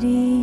city.